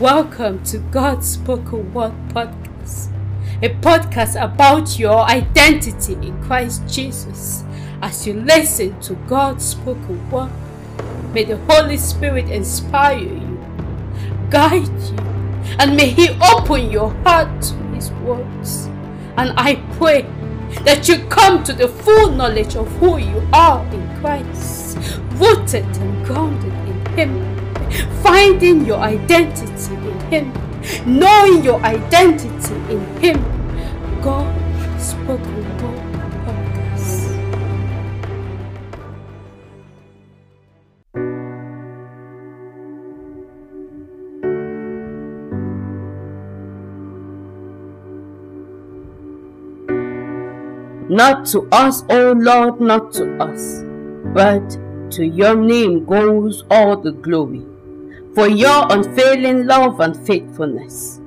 Welcome to God's Spoken Word Podcast, a podcast about your identity in Christ Jesus. As you listen to God's spoken word, may the Holy Spirit inspire you, guide you, and may He open your heart to His words. And I pray that you come to the full knowledge of who you are in Christ, rooted and grounded in Him, finding your identity in Him, knowing your identity in Him. God spoke spoken word podcast. Not to us, O Lord, not to us, but to your name goes all the glory, for your unfailing love and faithfulness.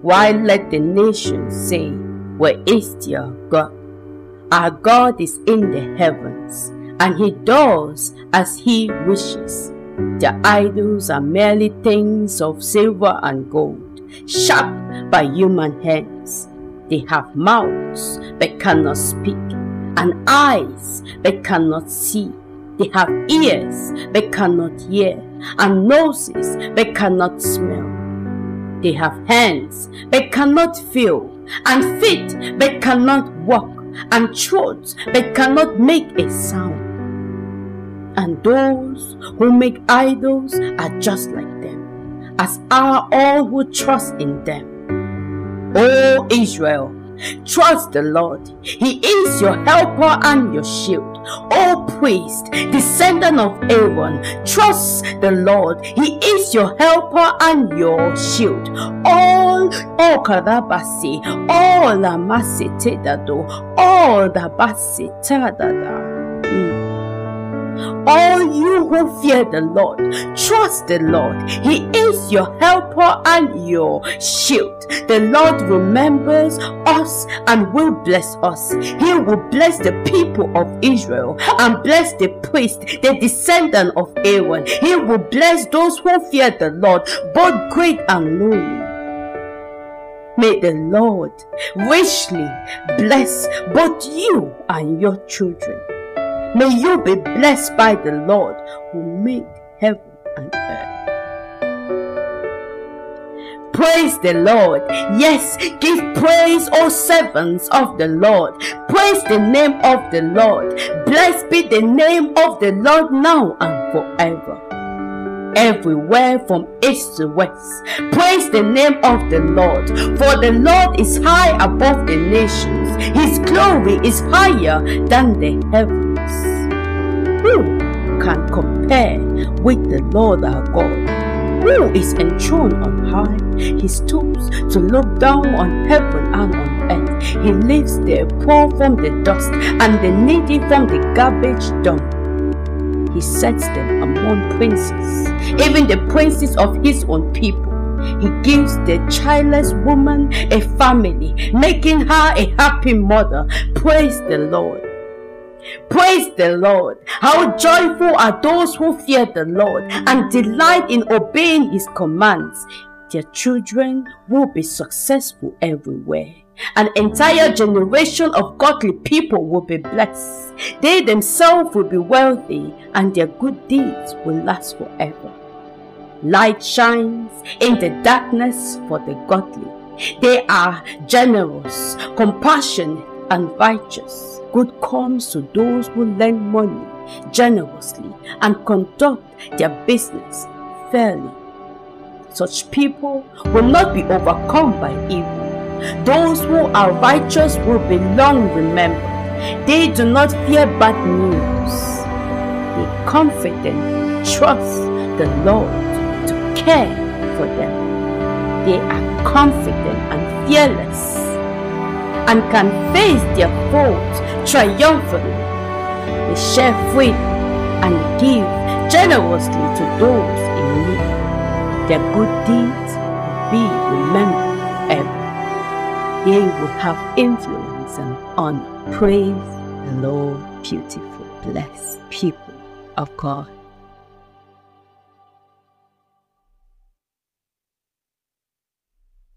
Why let the nations say, Where is your God? Our God is in the heavens, and he does as he wishes. The idols are merely things of silver and gold, shaped by human hands. They have mouths but cannot speak, and eyes but cannot see. They have ears but cannot hear, and noses but cannot smell. They have hands but cannot feel, and feet but cannot walk, and throats but cannot make a sound. And those who make idols are just like them, as are all who trust in them. O Israel, trust the Lord. He is your helper and your shield. O priest, descendant of Aaron, trust the Lord. He is your helper and your shield. All, all karabasi, all the masitedado, all the basitadada. All you who fear the Lord, trust the Lord. He is your helper and your shield. The Lord remembers us and will bless us. He will bless the people of Israel and bless the priest, the descendant of Aaron. He will bless those who fear the Lord, both great and lowly. May the Lord richly bless both you and your children. May you be blessed by the Lord who made heaven and earth. Praise the Lord. Yes, give praise, O servants of the Lord. Praise the name of the Lord. Blessed be the name of the Lord now and forever everywhere from east to west. Praise the name of the Lord, for the Lord is high above the nations, his glory is higher than the heavens. Who can compare with the Lord our God? Who is enthroned on high? He stoops to look down on heaven and on earth. He lifts the poor from the dust and the needy from the garbage dump he sets them among princes, even the princes of his own people. He gives the childless woman a family, making her a happy mother. Praise the Lord. Praise the Lord. How joyful are those who fear the Lord and delight in obeying his commands. Their children will be successful everywhere. An entire generation of godly people will be blessed. They themselves will be wealthy and their good deeds will last forever. Light shines in the darkness for the godly. They are generous, compassionate, and righteous. Good comes to those who lend money generously and conduct their business fairly. Such people will not be overcome by evil. Those who are righteous will be long remembered. They do not fear bad news. They confidently trust the Lord to care for them. They are confident and fearless and can face their foes triumphantly. They share freely and give generously to those in need. Their good deeds will be remembered forever they will have influence and honor. Praise the Lord, beautiful, blessed people of God.